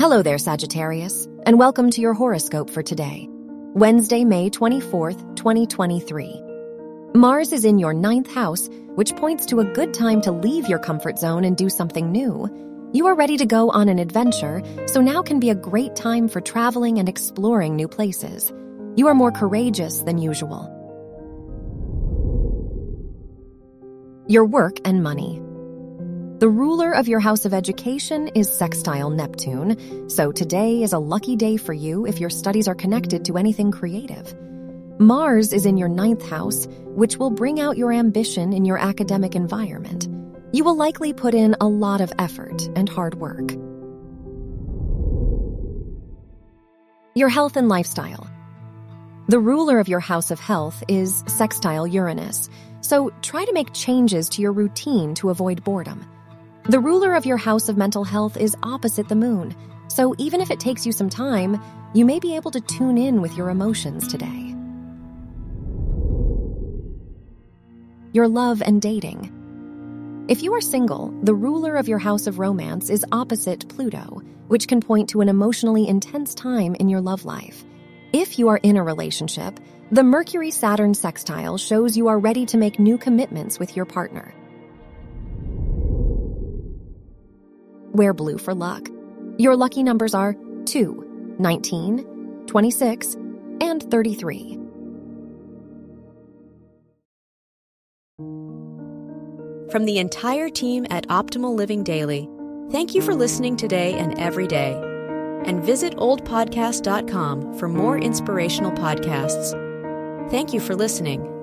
Hello there, Sagittarius, and welcome to your horoscope for today, Wednesday, May 24th, 2023. Mars is in your ninth house, which points to a good time to leave your comfort zone and do something new. You are ready to go on an adventure, so now can be a great time for traveling and exploring new places. You are more courageous than usual. Your work and money. The ruler of your house of education is sextile Neptune, so today is a lucky day for you if your studies are connected to anything creative. Mars is in your ninth house, which will bring out your ambition in your academic environment. You will likely put in a lot of effort and hard work. Your health and lifestyle. The ruler of your house of health is sextile Uranus, so try to make changes to your routine to avoid boredom. The ruler of your house of mental health is opposite the moon, so even if it takes you some time, you may be able to tune in with your emotions today. Your love and dating. If you are single, the ruler of your house of romance is opposite Pluto, which can point to an emotionally intense time in your love life. If you are in a relationship, the Mercury Saturn sextile shows you are ready to make new commitments with your partner. Wear blue for luck. Your lucky numbers are 2, 19, 26, and 33. From the entire team at Optimal Living Daily, thank you for listening today and every day. And visit oldpodcast.com for more inspirational podcasts. Thank you for listening.